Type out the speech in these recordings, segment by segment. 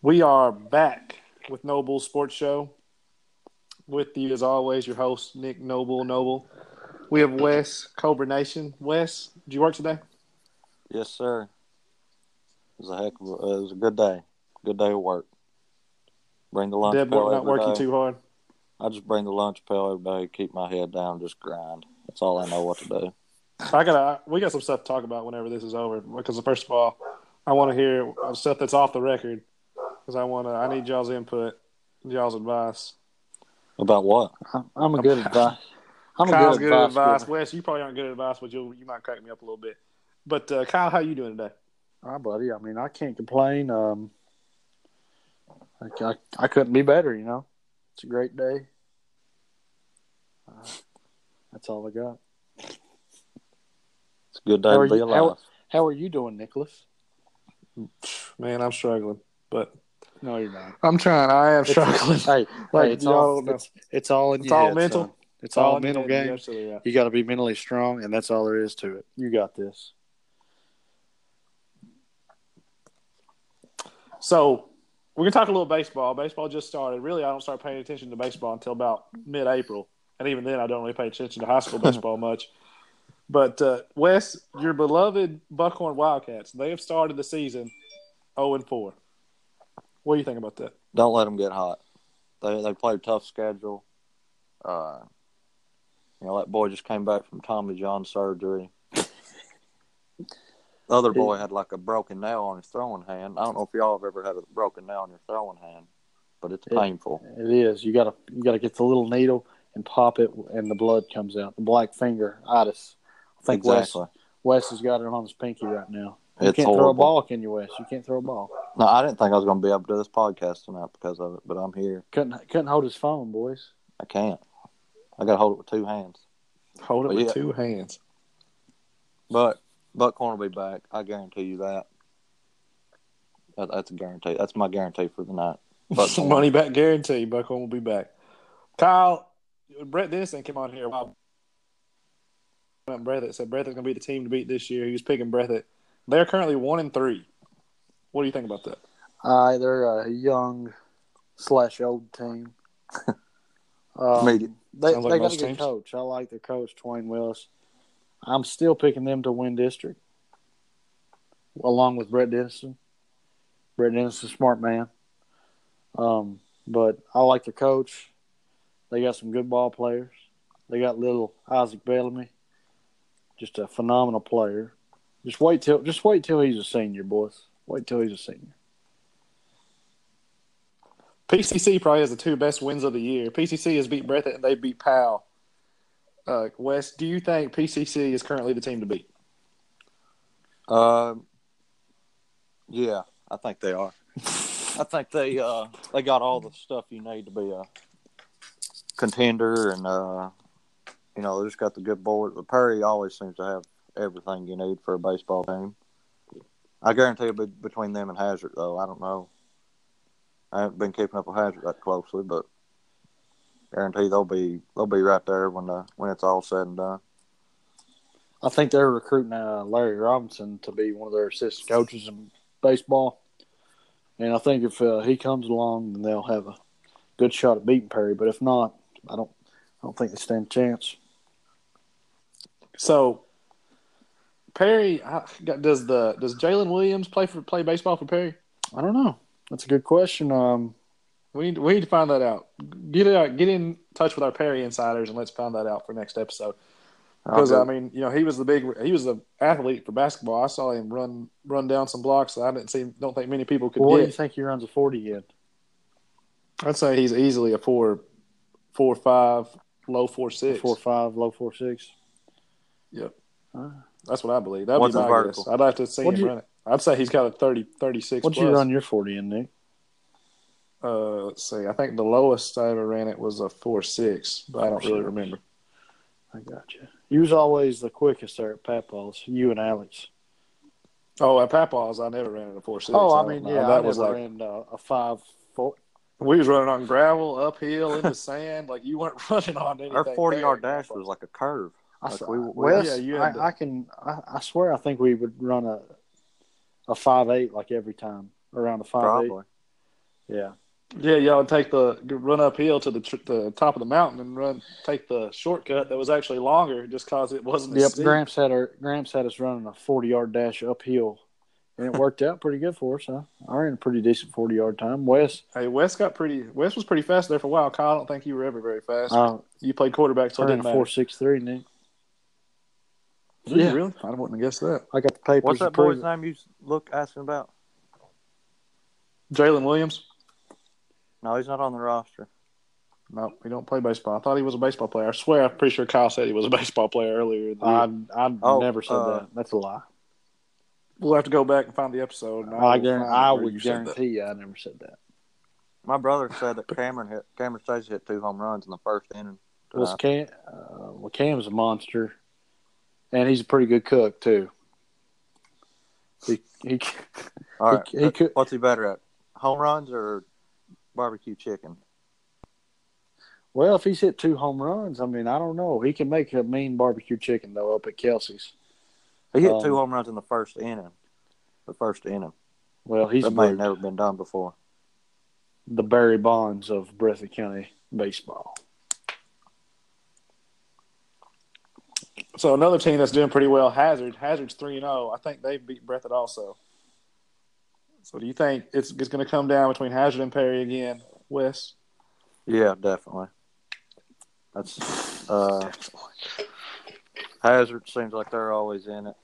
We are back with Noble Sports Show. With you, as always, your host, Nick Noble Noble. We have Wes, Cobra Nation. Wes, did you work today? Yes, sir. It was a heck of a, it was a good day. Good day of work. Bring the lunch Deb pail not working day. too hard. I just bring the lunch pail every day, keep my head down, just grind. That's all I know what to do. I got we got some stuff to talk about whenever this is over. Because first of all, I want to hear stuff that's off the record. Because I want to, I need y'all's input, y'all's advice. About what? I'm- I'm a good advice. I'm a Kyle's good good, advice. advice. Wes, you probably aren't good at advice, but you you might crack me up a little bit. But uh, Kyle, how you doing today? All right, buddy. I mean, I can't complain. Um, I, I, I couldn't be better. You know, it's a great day. Uh, that's all I got. It's a good day How to be you- alive. How are you doing, Nicholas? Man, I'm struggling, but No, you're not. I'm trying. I am struggling. Hey, Like, hey, it's y'all know. it's, it's all in It's all head, mental? son. It's all a in mental game. Absolutely, yeah. You got to be mentally strong, and that's all there is to it. You got this. So we're gonna talk a little baseball. Baseball just started. Really, I don't start paying attention to baseball until about mid-April, and even then, I don't really pay attention to high school baseball much. But uh, Wes, your beloved Buckhorn Wildcats, they have started the season zero and four. What do you think about that? Don't let them get hot. They they played a tough schedule. Uh, you know that boy just came back from Tommy John surgery. The other boy had like a broken nail on his throwing hand. I don't know if y'all have ever had a broken nail on your throwing hand, but it's Yeah. painful. It is. You gotta you gotta get the little needle and pop it, and the blood comes out. The black finger itis. I think Exactly. Wes Wes has got it on his pinky right now. You It's can't throw a ball, can you, Wes? You can't throw a ball. No, I didn't think I was going to be able to do this podcast tonight because of it, but I'm here. Couldn't couldn't hold his phone, boys. I can't. I got to hold it with two hands. Hold it Well, with yeah. two hands. But Buckhorn will be back. I guarantee you that. that that's a guarantee. That's my guarantee for the night. Buckhorn. Money back guarantee. Buckhorn will be back. Kyle, Brett Dennison came on here. Breathitt said Breathitt's going to be the team to beat this year. He was picking Breathitt. They're currently one and three. What do you think about that? Uh, they're a young slash old team. um. They, Sounds like they got a good teams. coach. I like their coach, Twain Willis. I'm still picking them to win district, along with Brett Dennison. Brett Dennison's a smart man. Um, but I like their coach. They got some good ball players. They got little Isaac Bellamy, just a phenomenal player. Just wait till just wait till he's a senior, boys. Wait till he's a senior. PCC probably has the two best wins of the year. PCC has beat Breathitt and they beat Powell. Uh, Wes, do you think PCC is currently the team to beat? Um, yeah, I think they are. I think they uh they got all the stuff you need to be a contender, and uh, you know they just got the good board. The Perry always seems to have everything you need for a baseball team. I guarantee it'll be between them and Hazard, though. I don't know. I haven't been keeping up with Hazard that closely, but guarantee they'll be they'll be right there when the when it's all said and done. I think they're recruiting uh, Larry Robinson to be one of their assistant coaches in baseball. And I think if uh, he comes along, then they'll have a good shot at beating Perry. But if not, I don't, I don't think they stand a chance. So Perry does the does Jalen Williams play for play baseball for Perry? I don't know. That's a good question. Um, We need, we need to find that out. Get out, get in touch with our Perry insiders and let's find that out for next episode. Because I mean, you know, he was the big he was the athlete for basketball. I saw him run run down some blocks that I didn't see. Don't think many people could what do you think he runs a forty in? I'd say he's easily a four four five low four six. Five, low four six. Yep. Uh, That's what I believe. That'd What's be his my vertical? guess. I'd have to see What'd him you- run it. I'd say he's got a 30, 36 What'd plus. you run your forty in, Nick? Uh, let's see. I think the lowest I ever ran it was a four six, but I don't really remember. I got you. You was always the quickest there at Papal's. You and Alex. Oh, at Papa's, I never ran it a four six. oh, I don't mean, yeah, that I was never like ran uh, a five four. we was running on gravel, uphill, into sand. Like you weren't running on anything. Our forty yard dash was like a curve. I, Like, we- we- Wes, Yeah, you had to- I, I can. I, I swear, I think we would run a a five eight like every time around a five eight. Yeah. Yeah, y'all would take the run uphill to the, tr- the top of the mountain and run take the shortcut that was actually longer just because it wasn't. as Yep. steep. Gramps had our Gramps had us running a forty yard dash uphill, and it worked out pretty good for us. Huh? I ran a pretty decent forty yard time. Wes, Hey, Wes got pretty. Wes was pretty fast there for a while. Kyle, I don't think you were ever very fast. uh, you played quarterback, so I didn't a matter. four six three. Nick, Did yeah. really? I wouldn't have guessed that. I got the papers. What's that boy's it. name you look asking about? Jalen Williams. No, he's not on the roster. No, he don't play baseball. I thought he was a baseball player. I swear, I'm pretty sure Kyle said he was a baseball player earlier. I. I Oh, never said uh, that. That's a lie. We'll have to go back and find the episode. and I, will guar- I would you guarantee you, I never said that. My brother said that Cameron hit Cameron Stacey hit two home runs in the first inning. Was. Cam? Uh, well, Cam's a monster, and he's a pretty good cook too. He he All right, he could- what's he better at? Home runs or barbecue chicken? well, if he's hit two home runs, I mean, I don't know. He can make a mean barbecue chicken though up at Kelsey's. He hit Um, two home runs in the first inning. The first inning. Well, he's that may have never been done before. the Barry Bonds of Breathitt County baseball. So another team that's doing pretty well, Hazard. Hazard's three and zero. I think they've beat Breathitt also. So do you think it's it's going to come down between Hazard and Perry again, Wes? Yeah, definitely. That's uh Hazard seems like they're always in it.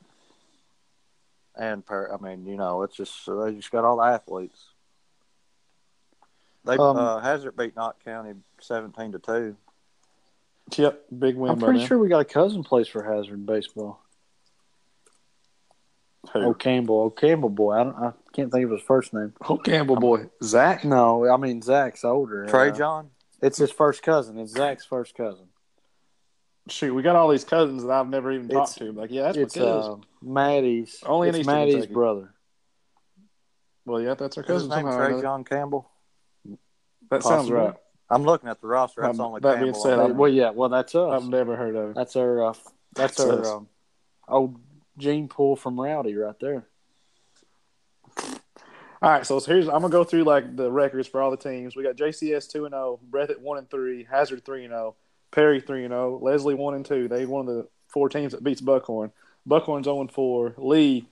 And per, I mean, you know, it's just they just got all the athletes. They Um, uh, Hazard beat Knott County seventeen to two. Yep, big win. I'm pretty them. sure we got a cousin plays for Hazard in baseball. Who? Oh Campbell, oh Campbell boy. I don't, I can't think of his first name. Oh, Campbell boy, Zach. No, I mean Zach's older. Trey Uh, John. It's his first cousin. It's Zach's first cousin. Shoot, we got all these cousins that I've never even It's- talked to. Like, yeah, that's it's my cousin. uh, Maddie's. Only in it's Maddie's Kentucky. brother. well, yeah, that's our Is his cousin. name somehow Trey. John Campbell? That sounds right. I'm looking at the roster. That's Um, only that being Campbell. said, I'm- there. well, yeah. Well, that's us. I've never heard of it. that's our. Uh, that's That's our um, old gene pool from Rowdy right there. All right, so here's I'm gonna go through like the records for all the teams. We got JCS two and zero, Breathitt one and three, Hazard three and zero, Perry three and zero, Leslie one and two. They one of the four teams that beats Buckhorn. Buckhorn's zero and four. Lee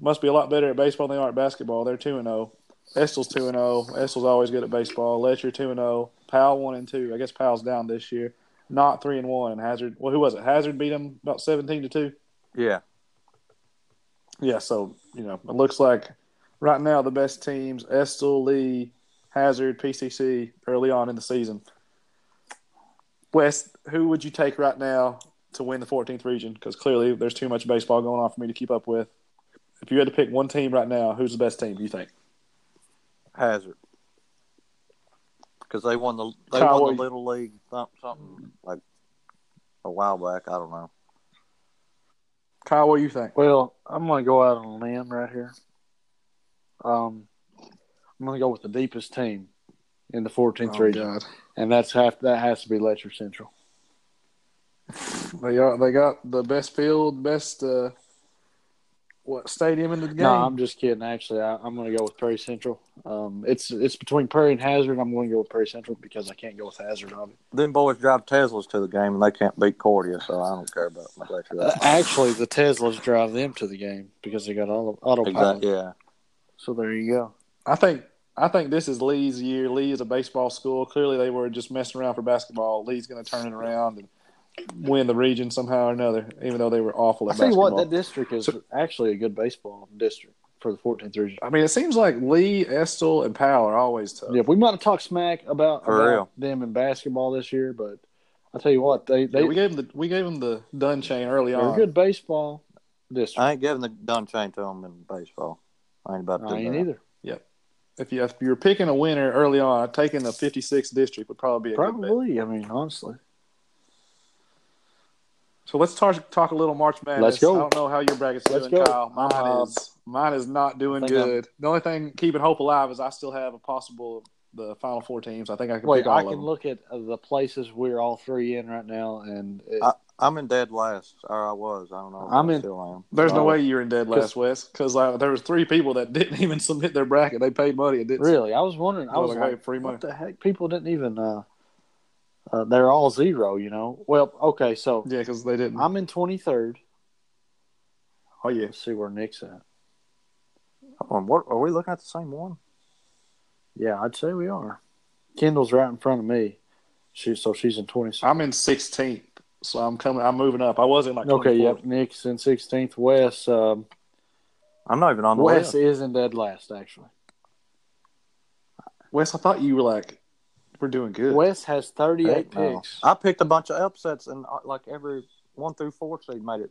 must be a lot better at baseball than they are at basketball. They're two and zero. Estill's two and zero. Estill's always good at baseball. Letcher two and zero. Powell one and two. I guess Powell's down this year. Not three and one. And Hazard. Well, who was it? Hazard beat them about seventeen to two. yeah, Yeah, so you know, it looks like right now the best teams: Estel, Lee, Hazard, PCC early on in the season. Wes, who would you take right now to win the 14th region? Because clearly there's too much baseball going on for me to keep up with. If you had to pick one team right now, who's the best team? Do you think? Hazard. Because they won the they Kyle, won the little league something, something like a while back. I don't know. Kyle, what do you think? Well, I'm going to go out on a limb right here. Um, I'm going to go with the deepest team in the 14th Oh, region, God. and that's half. That has to be Letcher Central. They got they got the best field, best uh, what stadium in the game? No, I'm just kidding. Actually, I, I'm going to go with Perry Central. Um, it's it's between Perry and Hazard. I'm going to go with Perry Central because I can't go with Hazard. Obviously. Them boys drive Teslas to the game and they can't beat Cordia, so I don't care about my lecture. Uh, actually, the Teslas drive them to the game because they got all auto autopilot. Exactly. Yeah. So there you go. I think I think this is Lee's year. Lee is a baseball school. Clearly, they were just messing around for basketball. Lee's going to turn it around and win the region somehow or another. Even though they were awful I at tell you basketball. what, that district is actually a good baseball district for the 14th region. I mean, it seems like Lee, Estill, and Powell are always tough. Yeah, we might have talked smack about, about them in basketball this year, but I tell you what, they they Yeah, we gave them the we gave them the dun chain early they're on. a good baseball district. I ain't giving the dun chain to them in baseball. I ain't about to do I ain't that. either. If you if you're picking a winner early on, taking the 56th district would probably be a good bet. Probably. I mean, honestly, So let's talk talk a little March Madness. Let's go. I don't know how your bracket's Let's doing, go. Kyle. Mine Uh, is mine is not doing I think I'm- good. The only thing keeping hope alive is I still have a possible the final four teams. I think I can wait, pick all I of can them. look at uh, the places we're all three in right now, and it, I- I'm in dead last, or I was. I don't know. I'm I in- Still am. There's no Oh. way you're in dead last, Wes, because like, there was three people that didn't even submit their bracket. They paid money and didn't. Really, I was wondering. I was like, hey, free money. what the heck? People didn't even. Uh, uh, they're all zero, you know. Well, okay, so Yeah, because they didn't. I'm in 23rd. oh yeah. Let's see where Nick's at. Hold on, what are we looking at the same one? Yeah, I'd say we are. Kendall's right in front of me. She so she's in 26th. I'm in 16th, so I'm coming. I'm moving up. I was in like Okay, 24th. yep. Nick's in 16th. Wes, um, I'm not even on the Wes list. is in dead last, actually. Wes, I thought you were like, we're doing good. Wes has 38 Heck no. picks. I picked a bunch of upsets, and uh, like every one through four seed made it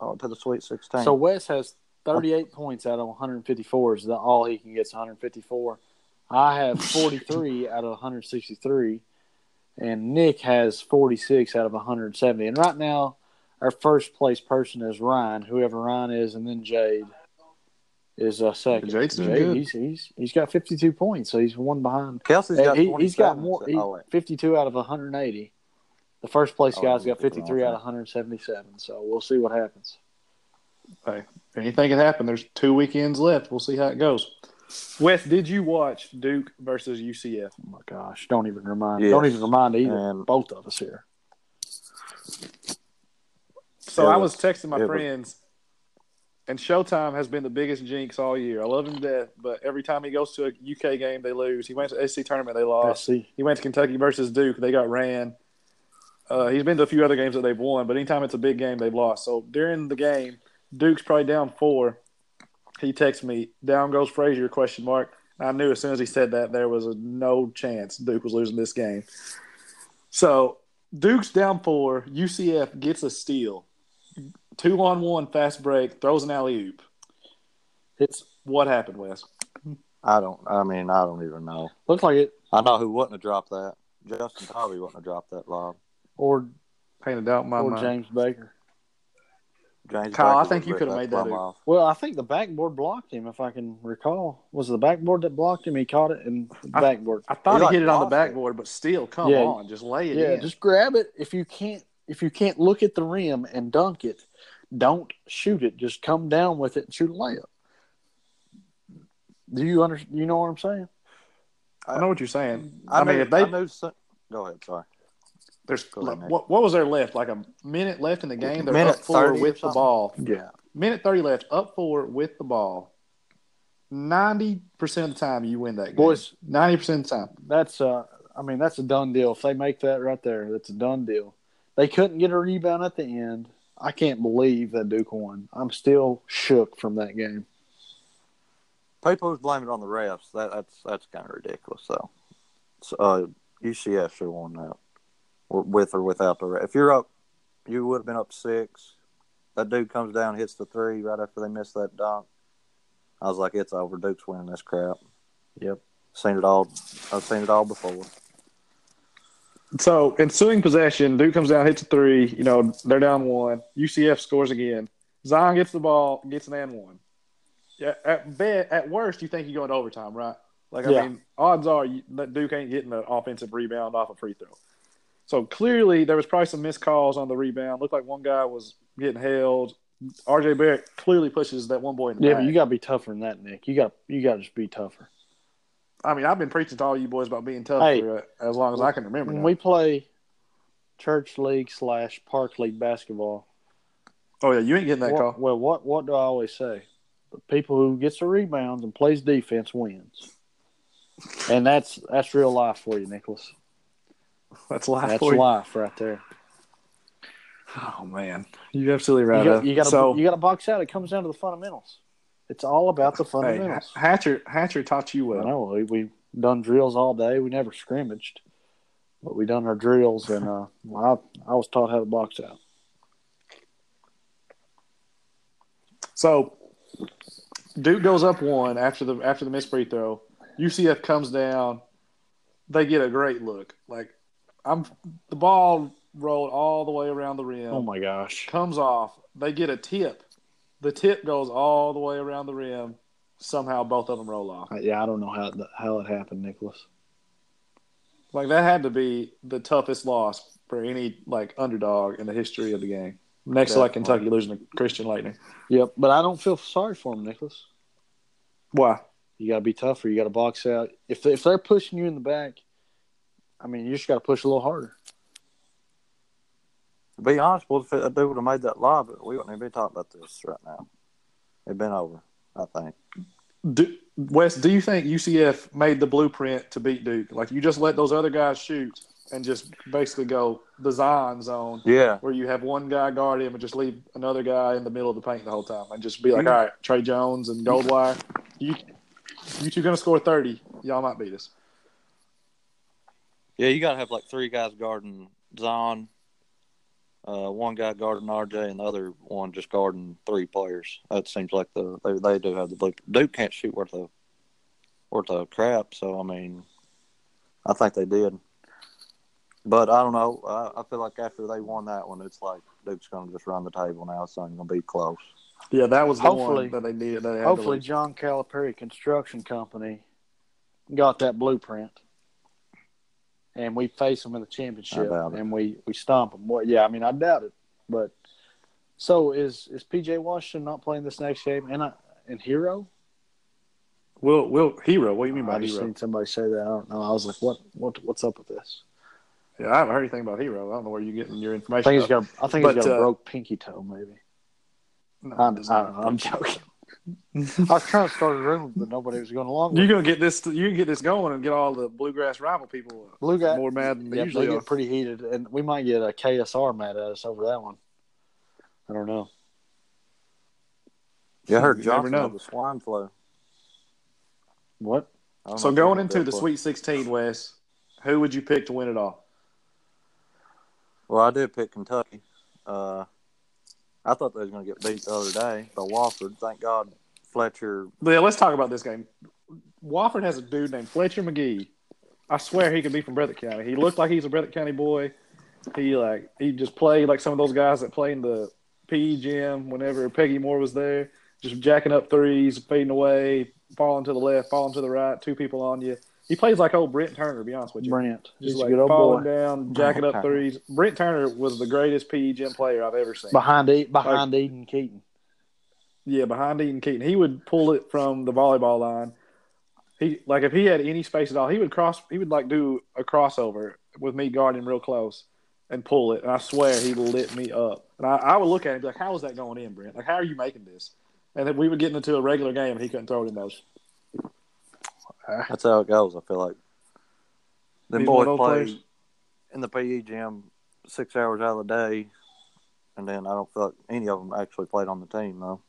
uh, to the Sweet 16. So Wes has 38 points out of 154. Is that all he can get? is 154. I have 43 out of 163, and Nick has 46 out of 170. And right now, our first place person is Ryan, whoever Ryan is, and then Jade is uh, second. Jade's doing Jade, good. He's, he's he's got 52 points, so he's one behind. Kelsey's And got he, has got more. He, Oh, 52 out of 180. The first place Oh, guy's yeah, got 53 out of 177. So we'll see what happens. Hey, anything can happen. There's two weekends left. We'll see how it goes. Wes, did you watch Duke versus UCF? Oh my gosh! Don't even remind. Yes. Don't even remind either. And- both of us here. So It I was- was texting my it was- friends, and Showtime has been the biggest jinx all year. I love him to death, but every time he goes to a UK game, they lose. He went to the SC tournament, they lost. see. He went to Kentucky versus Duke, they got ran. Uh, he's been to a few other games that they've won, but anytime it's a big game, they've lost. So during the game, Duke's probably down four. He texts me, "Down goes Frazier?" Question mark. I knew as soon as he said that there was a no chance Duke was losing this game. So Duke's down four. UCF gets a steal, two on one fast break, throws an alley oop. It's What happened, Wes? I don't. I mean, I don't even know. looks like it, I know who wouldn't have dropped that. Justin Tovey wouldn't have dropped that lob. or Painted out in my or mind. James Baker. James Kyle, I think you could have made that off. Well, I think the backboard blocked him, if I can recall. Was it the backboard that blocked him? He caught it and the I- backboard. I thought He, he, like, hit it on the lost it. backboard, but still, come Yeah. on, just lay it Yeah, in. just grab it. If you can't, if you can't look at the rim and dunk it, don't shoot it. Just come down with it and shoot a layup. Do you under? You know what I'm saying? I know what you're saying. I, I, mean, knew- if they I knew some- go ahead. Sorry. there's Go ahead, what what was there left? Like a minute left in the game. They're Minute up four 30 with the ball. Yeah. Minute thirty left, up four with the ball. Ninety percent of the time, you win that game. Boys, ninety percent of the time. that's uh I mean that's a done deal. If they make that right there, that's a done deal. They couldn't get a rebound at the end. I can't believe that Duke won. I'm still shook from that game. People who's blaming it on the refs. That, that's that's kind of ridiculous. though. so uh, UCF should have won that, with or without the ref. If you're up, you would have been up six. That dude comes down, hits the three right after they miss that dunk. I was like, it's over. Duke's winning this crap. Yep. Seen it all. I've seen it all before. So ensuing possession, Duke comes down, hits a three. You know they're down one. UCF scores again. Zion gets the ball, gets an and one. Yeah, at bet, at worst, you think you go into overtime, right? Like I Yeah. mean, odds are you, that Duke ain't getting an offensive rebound off a free throw. So clearly, there was probably some missed calls on the rebound. Looked like one guy was getting held. RJ Barrett clearly pushes that one boy in the Yeah, back. but you got to be tougher than that, Nick. You got you got to just be tougher. I mean, I've been preaching to all you boys about being tough Hey. for uh, as long as I can remember. When now. we play church league slash park league basketball, oh yeah, you ain't getting that what, call. well, what what do I always say? The people who gets the rebounds and plays defense wins, and that's that's real life for you, Nicholas. That's life That's for you. life right there. Oh man, you absolutely You right. got, uh, you got to so you got to box out. It comes down to the fundamentals. It's all about the hey, fundamentals. Hatcher Hatcher taught you I well. know we we done drills all day. We never scrimmaged, but we done our drills, and uh, I I was taught how to box out. So Duke goes up one after the after the missed free throw. UCF comes down. They get a great look. Like I'm the ball rolled all the way around the rim. Oh my gosh! comes off. They get a tip. The tip goes all the way around the rim. Somehow both of them roll off. Uh, yeah, I don't know how it, how it happened, Nicholas. Like that had to be the toughest loss for any like underdog in the history of the game. Next to like Kentucky losing to Christian Laettner. Yep, but I don't feel sorry for him, Nicholas. Why? You got to be tougher. You got to box out. If they, if they're pushing you in the back, I mean, you just got to push a little harder. To be honest, well, if they would have made that lob, we wouldn't even be talking about this right now. It'd been over, I think. Do, Wes, do you think UCF made the blueprint to beat Duke? Like you just let those other guys shoot and just basically go design zone Yeah, where you have one guy guard him and just leave another guy in the middle of the paint the whole time and just be like, Mhm. all right, Tre Jones and Goldwire, you you two gonna score thirty, y'all might beat us. yeah. You got to have like three guys guarding Zon, uh, one guy guarding RJ, and the other one just guarding three players. That seems like the they, they do have the blueprint. Duke can't shoot worth a worth a crap. So I mean, I think they did. But I don't know. I, I feel like after they won that one, it's like Duke's going to just run the table now. So it's not going to be close. Yeah, that was the Hopefully- one that they needed. That they Hopefully. John Calipari Construction Company got that blueprint, and we face them in the championship, I doubt it. and we we stomp them. Well, yeah, I mean, I doubt it, but so is is PJ Washington not playing this next game? And I and Herro, Will Will Herro? What do you mean by I just Herro? seen somebody say that. I don't know. I was like, what what what's up with this? Yeah, I haven't heard anything about Herro. I don't know where you're getting your I information. think he's from. got. I think But, he's got a uh, broke pinky toe, maybe. No, I'm, I don't know, I'm joking. I was trying to start a rumor, but nobody was going along with You're gonna get this. You can get this going and get all the bluegrass rival people Blue guy, more mad than they yeah, usually they are. get pretty heated, and we might get a KSR mad at us over that one. I don't know. Yeah, I heard You Johnson know. the swine flu. What? So going into the that Sweet 16, Wes, who would you pick to win it all? Well, I did pick Kentucky. Uh, I thought they was going to get beat the other day by Wofford. Thank God Fletcher. Yeah, let's talk about this game. Wofford has a dude named Fletcher Magee. I swear he could be from Breathitt County. He looked like he's a Breathitt County boy. He like he just played like some of those guys that play in the PE gym whenever Peggy Moore was there, just jacking up threes, fading away, falling to the left, falling to the right, two people on you. He plays like old Brent Turner, to be honest with you. Brent. Just He's like good old falling boy. down, oh, jacking up Okay. threes. Brent Turner was the greatest PE gym player I've ever seen. Behind E- behind Eden Keaton. Yeah, behind Eden Keaton. He would pull it from the volleyball line. He like if he had any space at all, he would cross he would like do a crossover with me guarding him real close and pull it. And I swear he lit me up. And I, I would look at him and be like, How is that going in, Brent? Like how are you making this? And then we would get into a regular game and he couldn't throw it in those. That's how it goes. I feel like them boys play players. in the PE gym six hours out of the day, and then I don't feel like any of them actually played on the team though.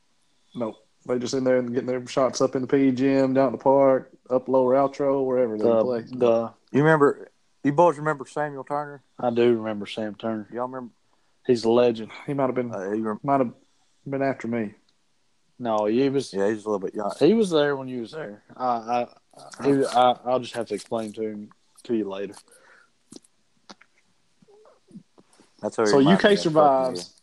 Nope. They just in there and getting their shots up in the PE gym, down at the park, up lower outro, wherever they play. The, the You remember? You boys remember Samuel Turner? I do remember Sam Turner. Y'all remember? He's a legend. He might have been Uh, he rem- might have been after me. No, he was yeah, he's a little bit young. he was there when you was there. I I, he, I I'll just have to explain to him to you later. That's how So UK survives.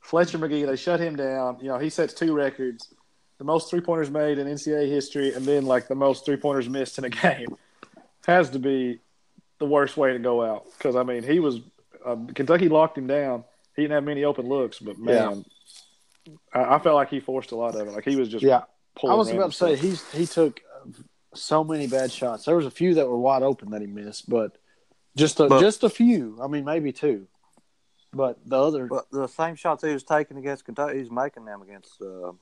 Fletcher Magee, they shut him down. You know, he sets two records: the most three pointers made in NCAA history, and then like the most three pointers missed in a game. Has to be the worst way to go out because I mean he was uh, Kentucky locked him down. He didn't have many open looks, but man, I, I felt like he forced a lot of it. Like he was just Yeah, pulling I was about to say he's he took so many bad shots. There was a few that were wide open that he missed, but just a, But- just a few. I mean, maybe two. But the other, But the same shots he was taking against Kentucky, he's making them against uh,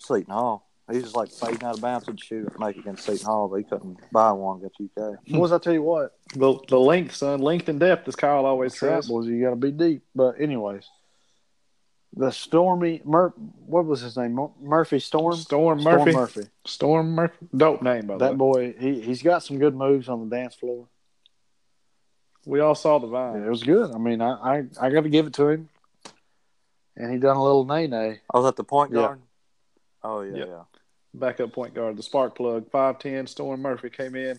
Seton Hall. He's just like fading out of bounds and shoot and make against Seton Hall, but he couldn't buy one against UK. boys, I tell you what, the the length, son, length and depth, as Kyle always trap says. boys, you got to be deep. But anyways, the Stormy Mur, what was his name? Mur- Murphy Storm. Storm Storm Murphy, Murphy. Storm Murphy, dope name by the That way. boy, he he's got some good moves on the dance floor. We all saw the vine. Yeah, it was good. I mean, I I, I got to give it to him. And he done a little nay nay. I was at the point Yeah. guard. Oh yeah, Yep. yeah. backup point guard, the spark plug, five ten. Storm Murphy came in.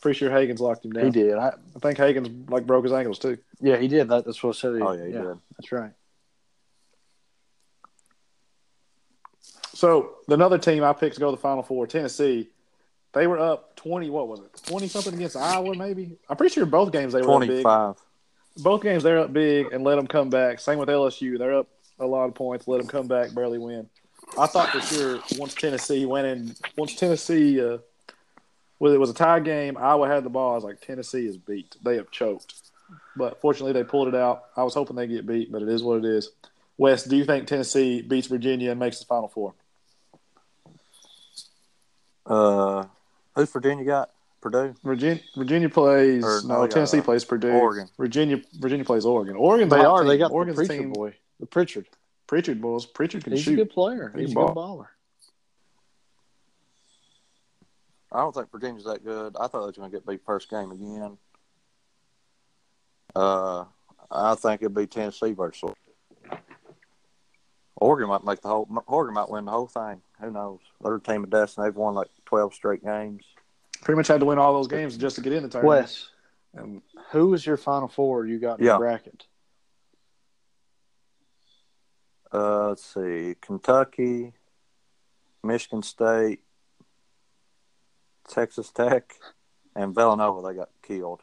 Pretty sure Hagans locked him down. He did. I, I think Hagans like broke his ankles too. yeah, he did. That, that's what I said. He, Oh yeah, he did. That's right. So another team I picked to go to the Final Four, Tennessee. they were up twenty. What was it? Twenty something against Iowa, maybe. I'm pretty sure both games they were up big. Twenty-five. Both games they're up big and let them come back. Same with LSU. They're up a lot of points, let them come back, barely win. I thought for sure once Tennessee went in, once Tennessee, uh, well, it was a tie game. Iowa had the ball. I was like, Tennessee is beat. They have choked. But fortunately, they pulled it out. I was hoping they get beat, but it is what it is. Wes, do you think Tennessee beats Virginia and makes the Final Four? Uh, who's Virginia got? Purdue. Virginia, Virginia plays Or, no, no, Tennessee yeah, plays Purdue. Oregon. Virginia, Virginia plays Oregon. Oregon's a They hot are. They got Oregon's the a preacher team. boy, the Pritchard. Pritchard boys. Pritchard can He's shoot. a good player. He He's a can good baller. I don't think Virginia's that good. I thought they were going to get beat first game again. Uh, I think it'll be Tennessee versus Oregon. Oregon might make the whole. Oregon might win the whole thing. Who knows? They're a team of destiny. They've won like twelve straight games. Pretty much had to win all those games just to get in the tournament. Wes, And who was your final four you got in Yeah. the bracket? Uh, let's see, Kentucky, Michigan State, Texas Tech, and Villanova. They got killed,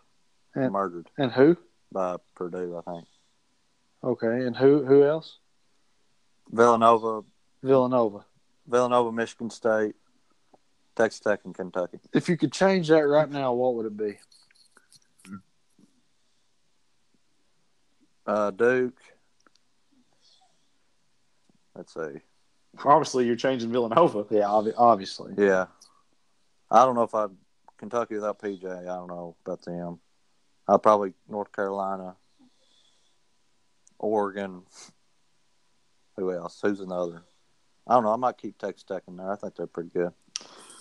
And- murdered And who? by Purdue. I think Okay, and who? Who else? Villanova, Villanova. Villanova, Michigan State, Texas Tech, and Kentucky. If you could change that right now, what would it be? Uh, Duke. Let's see. obviously, you're changing Villanova. Yeah, obvi- obviously. Yeah, I don't know if I'd Kentucky without PJ. I don't know about them. I'd probably North Carolina, Oregon. Who else? Who's another? I don't know. I might keep Texas Tech in there. I think they're pretty good.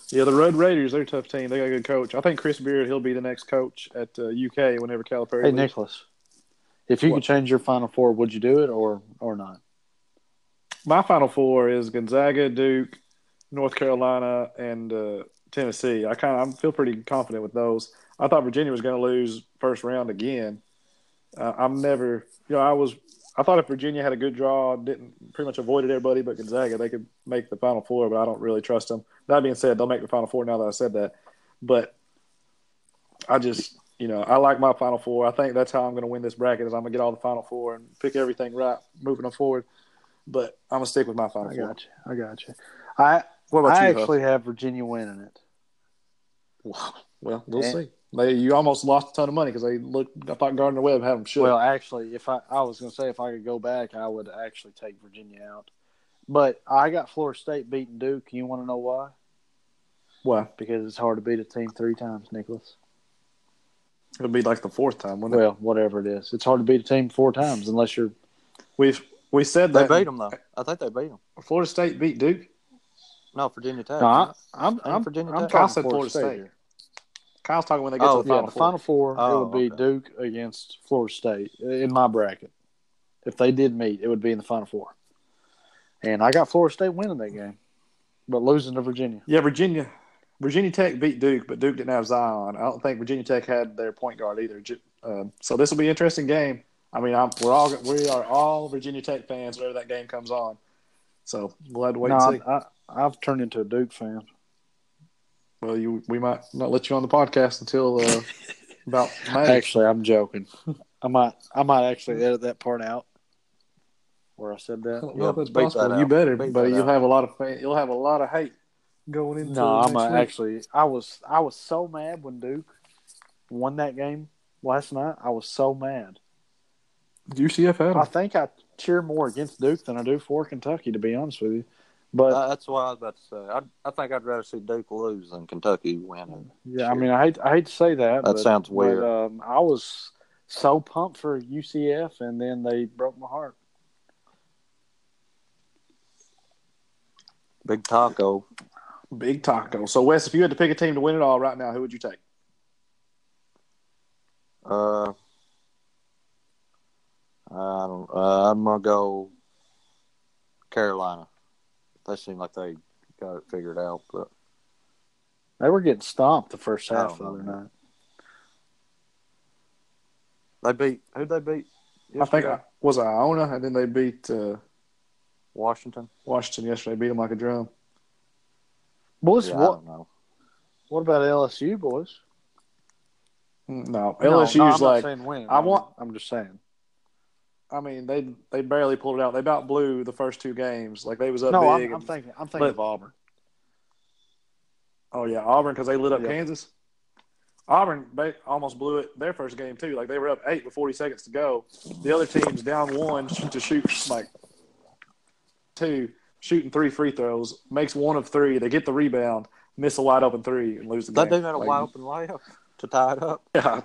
Yeah, the Red Raiders, they're a tough team. They got a good coach. I think Chris Beard, he'll be the next coach at uh, UK whenever Calipari Hey, leaves. Nicholas, if you What? could change your final four, would you do it or or not? My final four is Gonzaga, Duke, North Carolina, and uh, Tennessee. I kind of I feel pretty confident with those. I thought Virginia was going to lose first round again. Uh, I'm never, you know, I was. I thought if Virginia had a good draw, didn't pretty much avoided everybody but Gonzaga, they could make the Final Four. But I don't really trust them. That being said, they'll make the Final Four now that I said that. But I just, you know, I like my Final Four. I think that's how I'm going to win this bracket. Is I'm going to get all the Final Four and pick everything right moving them forward. But I'm gonna stick with my Final I Four. got you. I got you. I What about I you? Huff? actually have Virginia winning it. Well, we'll And- see. They, you almost lost a ton of money because they looked. I thought Gardner Webb had them shook. Well, actually, if I I was going to say if I could go back, I would actually take Virginia out. But I got Florida State beating Duke. You want to know why? Why? Because it's hard to beat a team three times, Nicholas. It'll be like the fourth time, wouldn't it? Well, whatever it is, it's hard to beat a team four times unless you're. We've we said They beat them though. I think they beat them. Florida State beat Duke. No, Virginia Tech. No, I, I'm I'm, Virginia I'm Tech? talking I said Florida State. here. Kyle's talking when they get Oh, to the Yeah, final the four. final four Oh, it would be okay. Duke against Florida State in my bracket. If they did meet, it would be in the final four. And I got Florida State winning that game, but losing to Virginia. Yeah, Virginia. Virginia Tech beat Duke, but Duke didn't have Zion. I don't think Virginia Tech had their point guard either. Ju- Um, so this will be an interesting game. I mean, I'm, we're all we are all Virginia Tech fans whenever that game comes on. So we'll have to wait no, and see. I, I, I've turned into a Duke fan. Well, you we might not let you on the podcast until uh, about May. Actually, I'm joking. I might I might actually edit that part out where I said that. don't know if that's beat that possible. out. You better, Beat but you'll out. have a lot of fan, you'll have a lot of hate going into. No, next I'm uh, week. actually I was I was so mad when Duke won that game last night. I was so mad. UCF had I think I cheer more against Duke than I do for Kentucky, to be honest with you. But Uh, that's what I was about to say. I, I think I'd rather see Duke lose than Kentucky win. yeah, I mean, I hate I hate to say that. That but- sounds but, weird. um, I was so pumped for UCF, and then they broke my heart. Big Taco. Big taco. So Wes, if you had to pick a team to win it all right now, who would you take? Uh, I don't. Uh, I'm gonna go Carolina. They seem like they got it figured out, but They were getting stomped the first half the other night. they beat who'd they beat? I think? I, was Iona, and then they beat uh, Washington. Washington yesterday. Beat them like a drum. Well, it's Yeah, I what don't know. What about LSU boys? No, No, LSU's no, I'm not like saying win. I want- I'm just saying. I mean, they they barely pulled it out. They about blew the first two games. Like they was up No, big. I'm, I'm and- thinking. I'm thinking but- of Auburn. oh yeah, Auburn because they lit up Yeah. Kansas. Auburn they almost blew it their first game too. Like they were up eight with 40 seconds to go. The other team's down one to shoot like two, shooting three free throws, makes one of three. They get the rebound, miss a wide open three, and lose the That game. dude had a Like, wide open layup to tie it up. Yeah,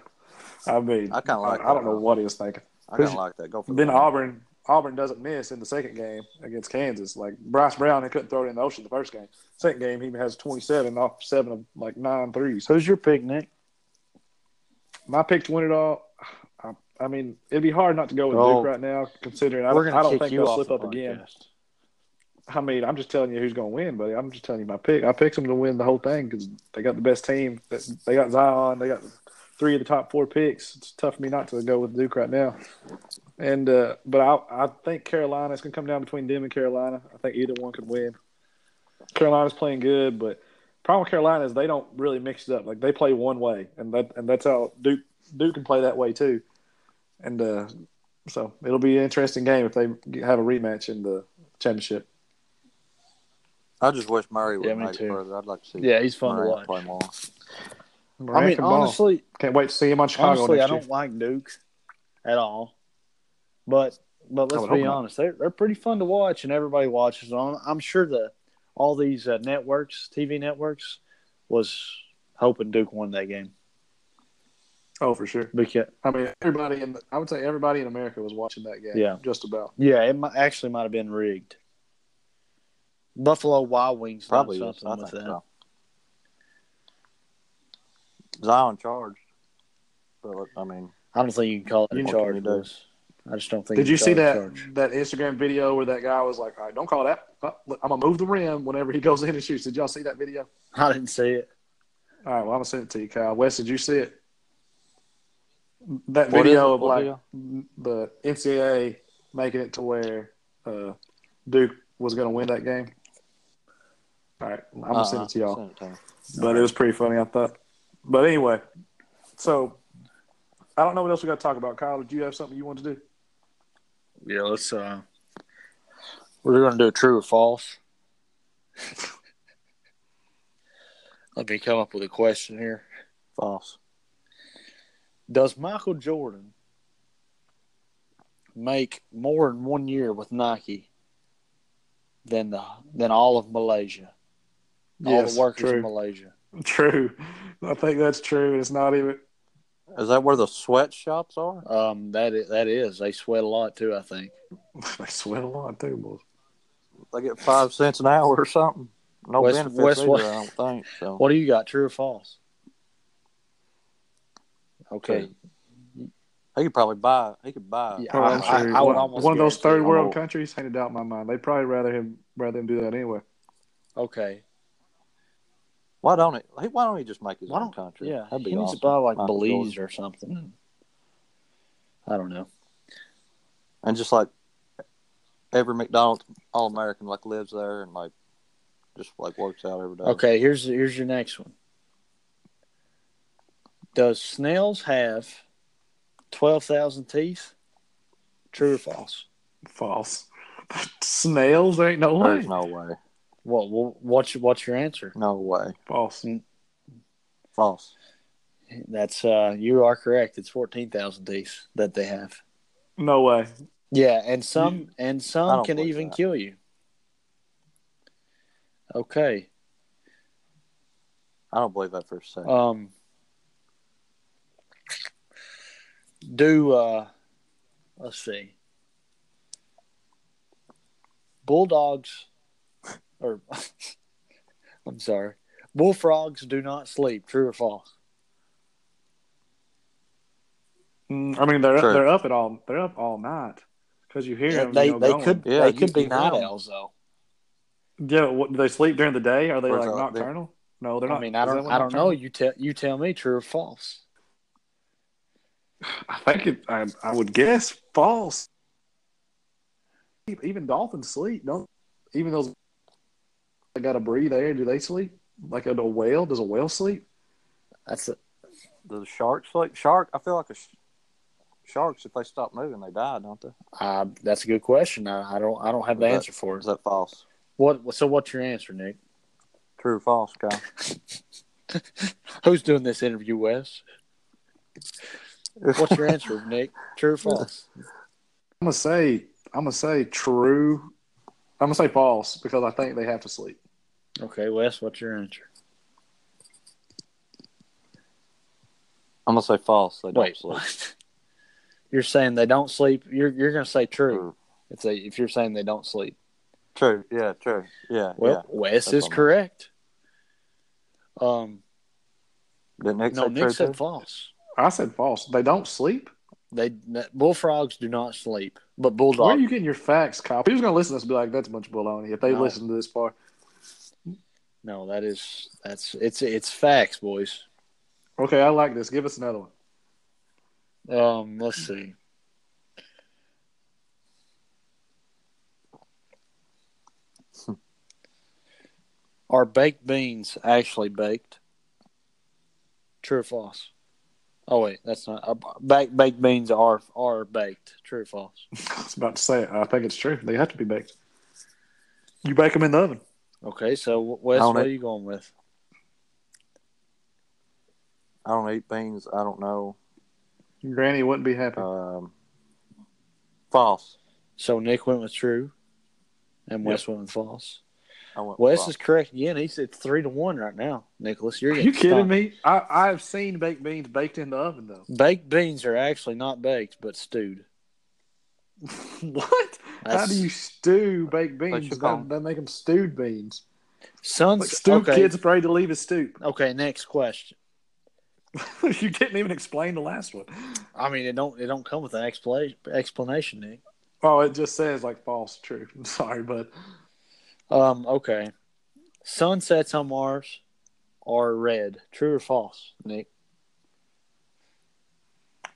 I mean, I kinda like I, I don't know what he was thinking. I kind of like that. Go for Then Auburn Auburn doesn't miss in the second game against Kansas. Like Bryce Brown, he couldn't throw it in the ocean the first game. Second game, he has 27 off seven of like nine threes. Who's your pick, Nick? My pick to win it all. I, I mean, it'd be hard not to go with Oh. Duke right now, considering I, We're don't- gonna I don't think you they'll off slip the up again. I mean, I'm just telling you who's going to win, buddy. I'm just telling you my pick. I picked them to win the whole thing because they got the best team. They got Zion. They got three of the top four picks. It's tough for me not to go with Duke right now. And uh, but I I think Carolina. It's going to come down between them and Carolina. I think either one could win. Carolina's playing good, but problem with Carolina is they don't really mix it up. Like they play one way, and that and that's how Duke Duke can play that way too. And uh, so it'll be an interesting game if they have a rematch in the championship. I just wish Murray would Yeah, me make it too. further. I'd like to see. Yeah, he's fun to watch. play more. I mean, honestly, can't wait to see him on Chicago honestly, I don't year. like Duke at all. But but let's be honest, they're they're pretty fun to watch, and everybody watches them. I'm sure that all these uh, networks, TV networks, was hoping Duke won that game Oh, for sure. because I mean, everybody in I would say everybody in America was watching that game. Yeah. just about. yeah, it might, actually might have been rigged. Buffalo Wild Wings Probably something with that. so. Zion charged, but I mean, I don't think you can call it You a charge. what can you do? I just don't think. Did you can see call it a that charge. that Instagram video where that guy was like, "All right, don't call that. I'm gonna move the rim whenever he goes in and shoots." Did y'all see that video? I didn't see it. All right, well, I'm gonna send it to you, Kyle. Wes, did you see it? That What is video it? of What like video? the NCAA making it to where uh, Duke was gonna win that game. All right, I'm gonna send uh-uh, it to y'all. it to me. but it was pretty funny, I thought. But anyway, so I don't know what else we got to talk about. Kyle, did you have something you want to do? Yeah, let's. uh We're going to do a true or false. Let me come up with a question here. False. Does Michael Jordan make more in one year with Nike than the than all of Malaysia? all Yes, the workers true. in Malaysia. True. I think that's true. It's not even. Is that where the sweatshops are? Um, that is, that is. They sweat a lot too. I think. They sweat a lot too, boys. They get five cents an hour or something. No West- benefits West- either. I don't think so. What do you got? True or false? Okay. He could probably buy. He could buy. Yeah, Oh, I'm I- sure. I would one, almost one of those third world countries, ain't a doubt in my mind. They'd probably rather him rather him do that anyway. Okay. Why don't he? he- Why don't he just make his Why own don't? country? Yeah, That'd be he needs awesome. to buy like Michael Belize Jordan. or something. I don't know. and just like every McDonald's All American like lives there and like just like works out every day. Okay, here's here's your next one. Does snails have twelve thousand teeth? True or false? False. Snails ain't no way. There's no way. What? what what's your, what's your answer? No way. False. False. That's uh, you are correct. It's fourteen thousand teeth that they have. No way. Yeah, and some and some can even that. kill you. Okay. I don't believe that for a second. Um. Do uh, let's see. Bulldogs, or I'm sorry, bullfrogs do not sleep. True or false? Mm, I mean, they're True. they're up at all. They're up all night because you hear them. they you know, they going. could Yeah, they you- could be you night owls though. Yeah. What, do they sleep during the day? Are they Or like is that- nocturnal? No, they're not. I not. mean, I don't I don't know. You tell you tell me true or false. I think it. I, I would guess false. Even dolphins sleep, don't? Even those that got to breathe air, do they sleep? Like a, a whale? Does a whale sleep? That's it. Does a, shark sleep? shark. I feel like a sh- sharks if they stop moving, they die, don't they? uh, that's a good question. I, I don't I don't have the that- answer for Is it. that false? What so what's your answer, Nick? True or false, Kyle? Who's doing this interview, Wes? What's your answer, Nick? True or false? I'm gonna say I'm gonna say true. I'm gonna say false because I think they have to sleep. Okay, Wes, what's your answer? I'm gonna say false. They don't Wait, sleep. what? You're saying they don't sleep. You're you're gonna say true. True. If they if you're saying they don't sleep. True. Yeah. True. Yeah. Well, Wes That's is what I correct. Um, yeah. Didn't Nick no, say Nick true said too? false. I said false. They don't sleep. They bullfrogs do not sleep, but Where are you getting your facts, Kyle? Who's gonna listen to this and be like, "That's a bunch of baloney"? If they No. listen to this far, No, that is that's it's it's facts, boys. okay, I like this. Give us another one. Um, let's see. Are baked beans actually baked? True or false? Oh wait, that's not. Uh, baked baked beans are are baked. True or false? I was about to say it. I think it's true. They have to be baked. You bake them in the oven. Okay, so Wes, I what know. are you going with? I don't eat beans. I don't know. Granny wouldn't be happy. Um, false. So Nick went with true, and Wes went with false. I went Wes false. is correct again. He said three to one right now. Nicholas, you're Are getting you kidding stumped. me? I I've seen baked beans baked in the oven though. Baked beans are actually not baked, but stewed. what? How do you stew baked beans? should call That, that make them stewed beans. Sons, Like stewed okay, kids afraid to leave his stoop. okay. Next question. you didn't even explain the last one. I mean, it don't it don't come with an explanation. Explanation, Nick. Oh, it just says like false, true. I'm sorry, but Um, okay. Sunsets on Mars are red. True or false, Nick?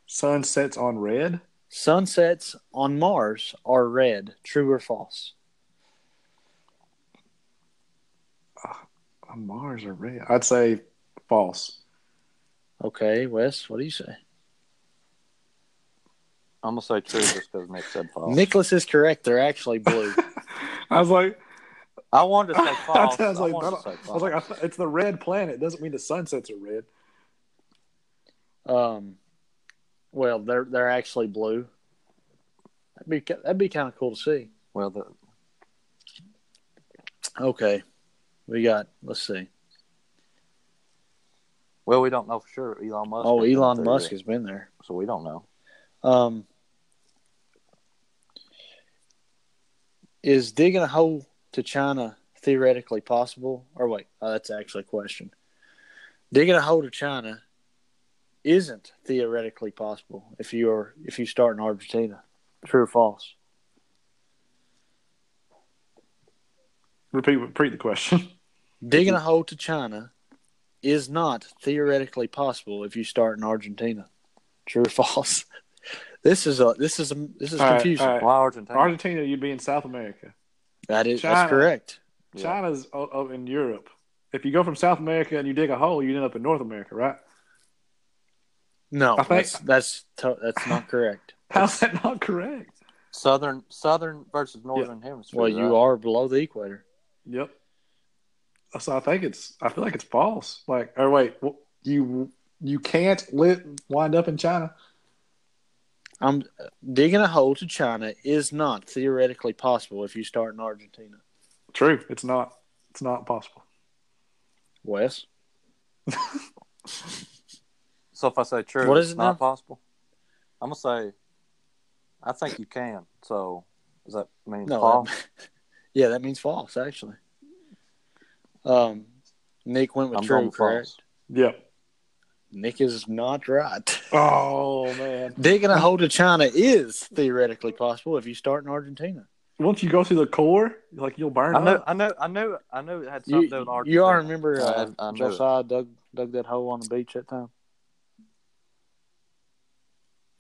Sunsets on red. Sunsets on Mars are red. True or false? On Mars are red. I'd say false. Okay, Wes, what do you say? I'm gonna say true just because Nick said false. Nicholas is correct. They're actually blue. I was like, I wanted to say false. I was like, I wanted I to say was like, I false. th- it's the red planet. Doesn't mean the sunsets are red. um, well, they're they're actually blue. That'd be that'd be kind of cool to see. well, the, Okay, we got. Let's see. well, we don't know for sure. Elon Musk. Oh, Elon Musk has been there. so we don't know. Um, is digging a hole to China theoretically possible? Or wait, oh, that's actually a question. Digging a hole to China isn't theoretically possible if you are if you start in Argentina. True or false? Repeat, repeat the question. Digging a hole to China is not theoretically possible if you start in Argentina. True or false? This is a this is a this is All right, confusing. all right. Why Argentina? Argentina, you'd be in South America. That is China. that's correct. Yeah. China's o- o- in Europe. If you go from South America and you dig a hole, you end up in North America, right? No, I think- that's that's to- that's not correct. How's that not correct? Southern, Southern versus Northern Hemisphere. Well, you right? are below the equator. Yep. So I think it's. I feel like it's false. Like, or wait, you you can't lit wind up in China. I'm digging a hole to China is not theoretically possible if you start in Argentina. True, it's not. It's not possible. Wes, So if I say true, what is it's it not now? possible. I'm gonna say, I think you can. So does that mean no, false? that- yeah, that means false actually. Um, Nick went with I'm true, going correct? false. Yep. Nick is not right. Oh man. Digging a hole to China is theoretically possible if you start in Argentina. Once you go through the core, like you'll burn I know, up. I know, I know, I knew it had something You, to do with Argentina. you all remember uh, I- I knew it. Josiah dug dug that hole on the beach that time?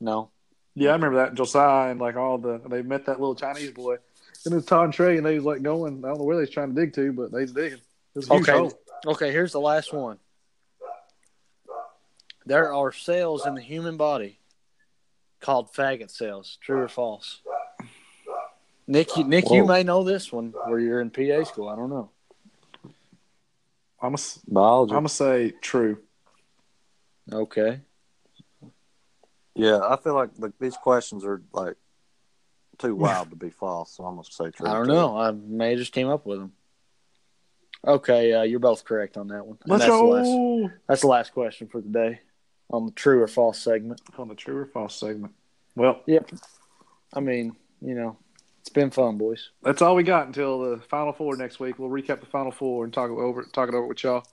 No. Yeah, I remember that Josiah and like all the they met that little Chinese boy. And it was Todd and Trey, and they was like going. I don't know where they was trying to dig to, but they was digging. Was a huge Okay. hole. Okay, here's the last one. There are cells in the human body called phagocytes. True or false? Nick, you, Nick, you may know this one where you're in PA school. I don't know. I'm gonna Biology. I'm gonna say true. Okay. Yeah, I feel like like these questions are like too wild to be false, so I'm gonna say true. I don't too. know. I may have just came up with them. Okay, uh, you're both correct on that one. And Let's that's, the last, that's the last question for the day on the true or false segment. on the true or false segment. Well, Yep. I mean, you know, it's been fun, boys. that's all we got until the final four next week. We'll recap the final four and talk it over talk it over with y'all.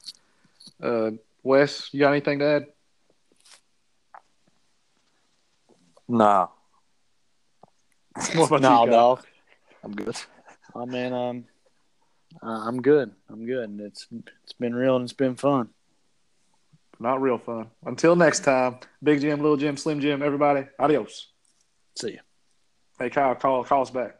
Uh, Wes, you got anything to add? Nah, What about No, you, Kyle? dog. I'm good. I mean, um, uh, I'm good. I'm good. And it's it's been real and it's been fun. Not real fun. Until next time, Big Jim, Little Jim, Slim Jim, everybody, adios. See you. Hey, Kyle, call call us back.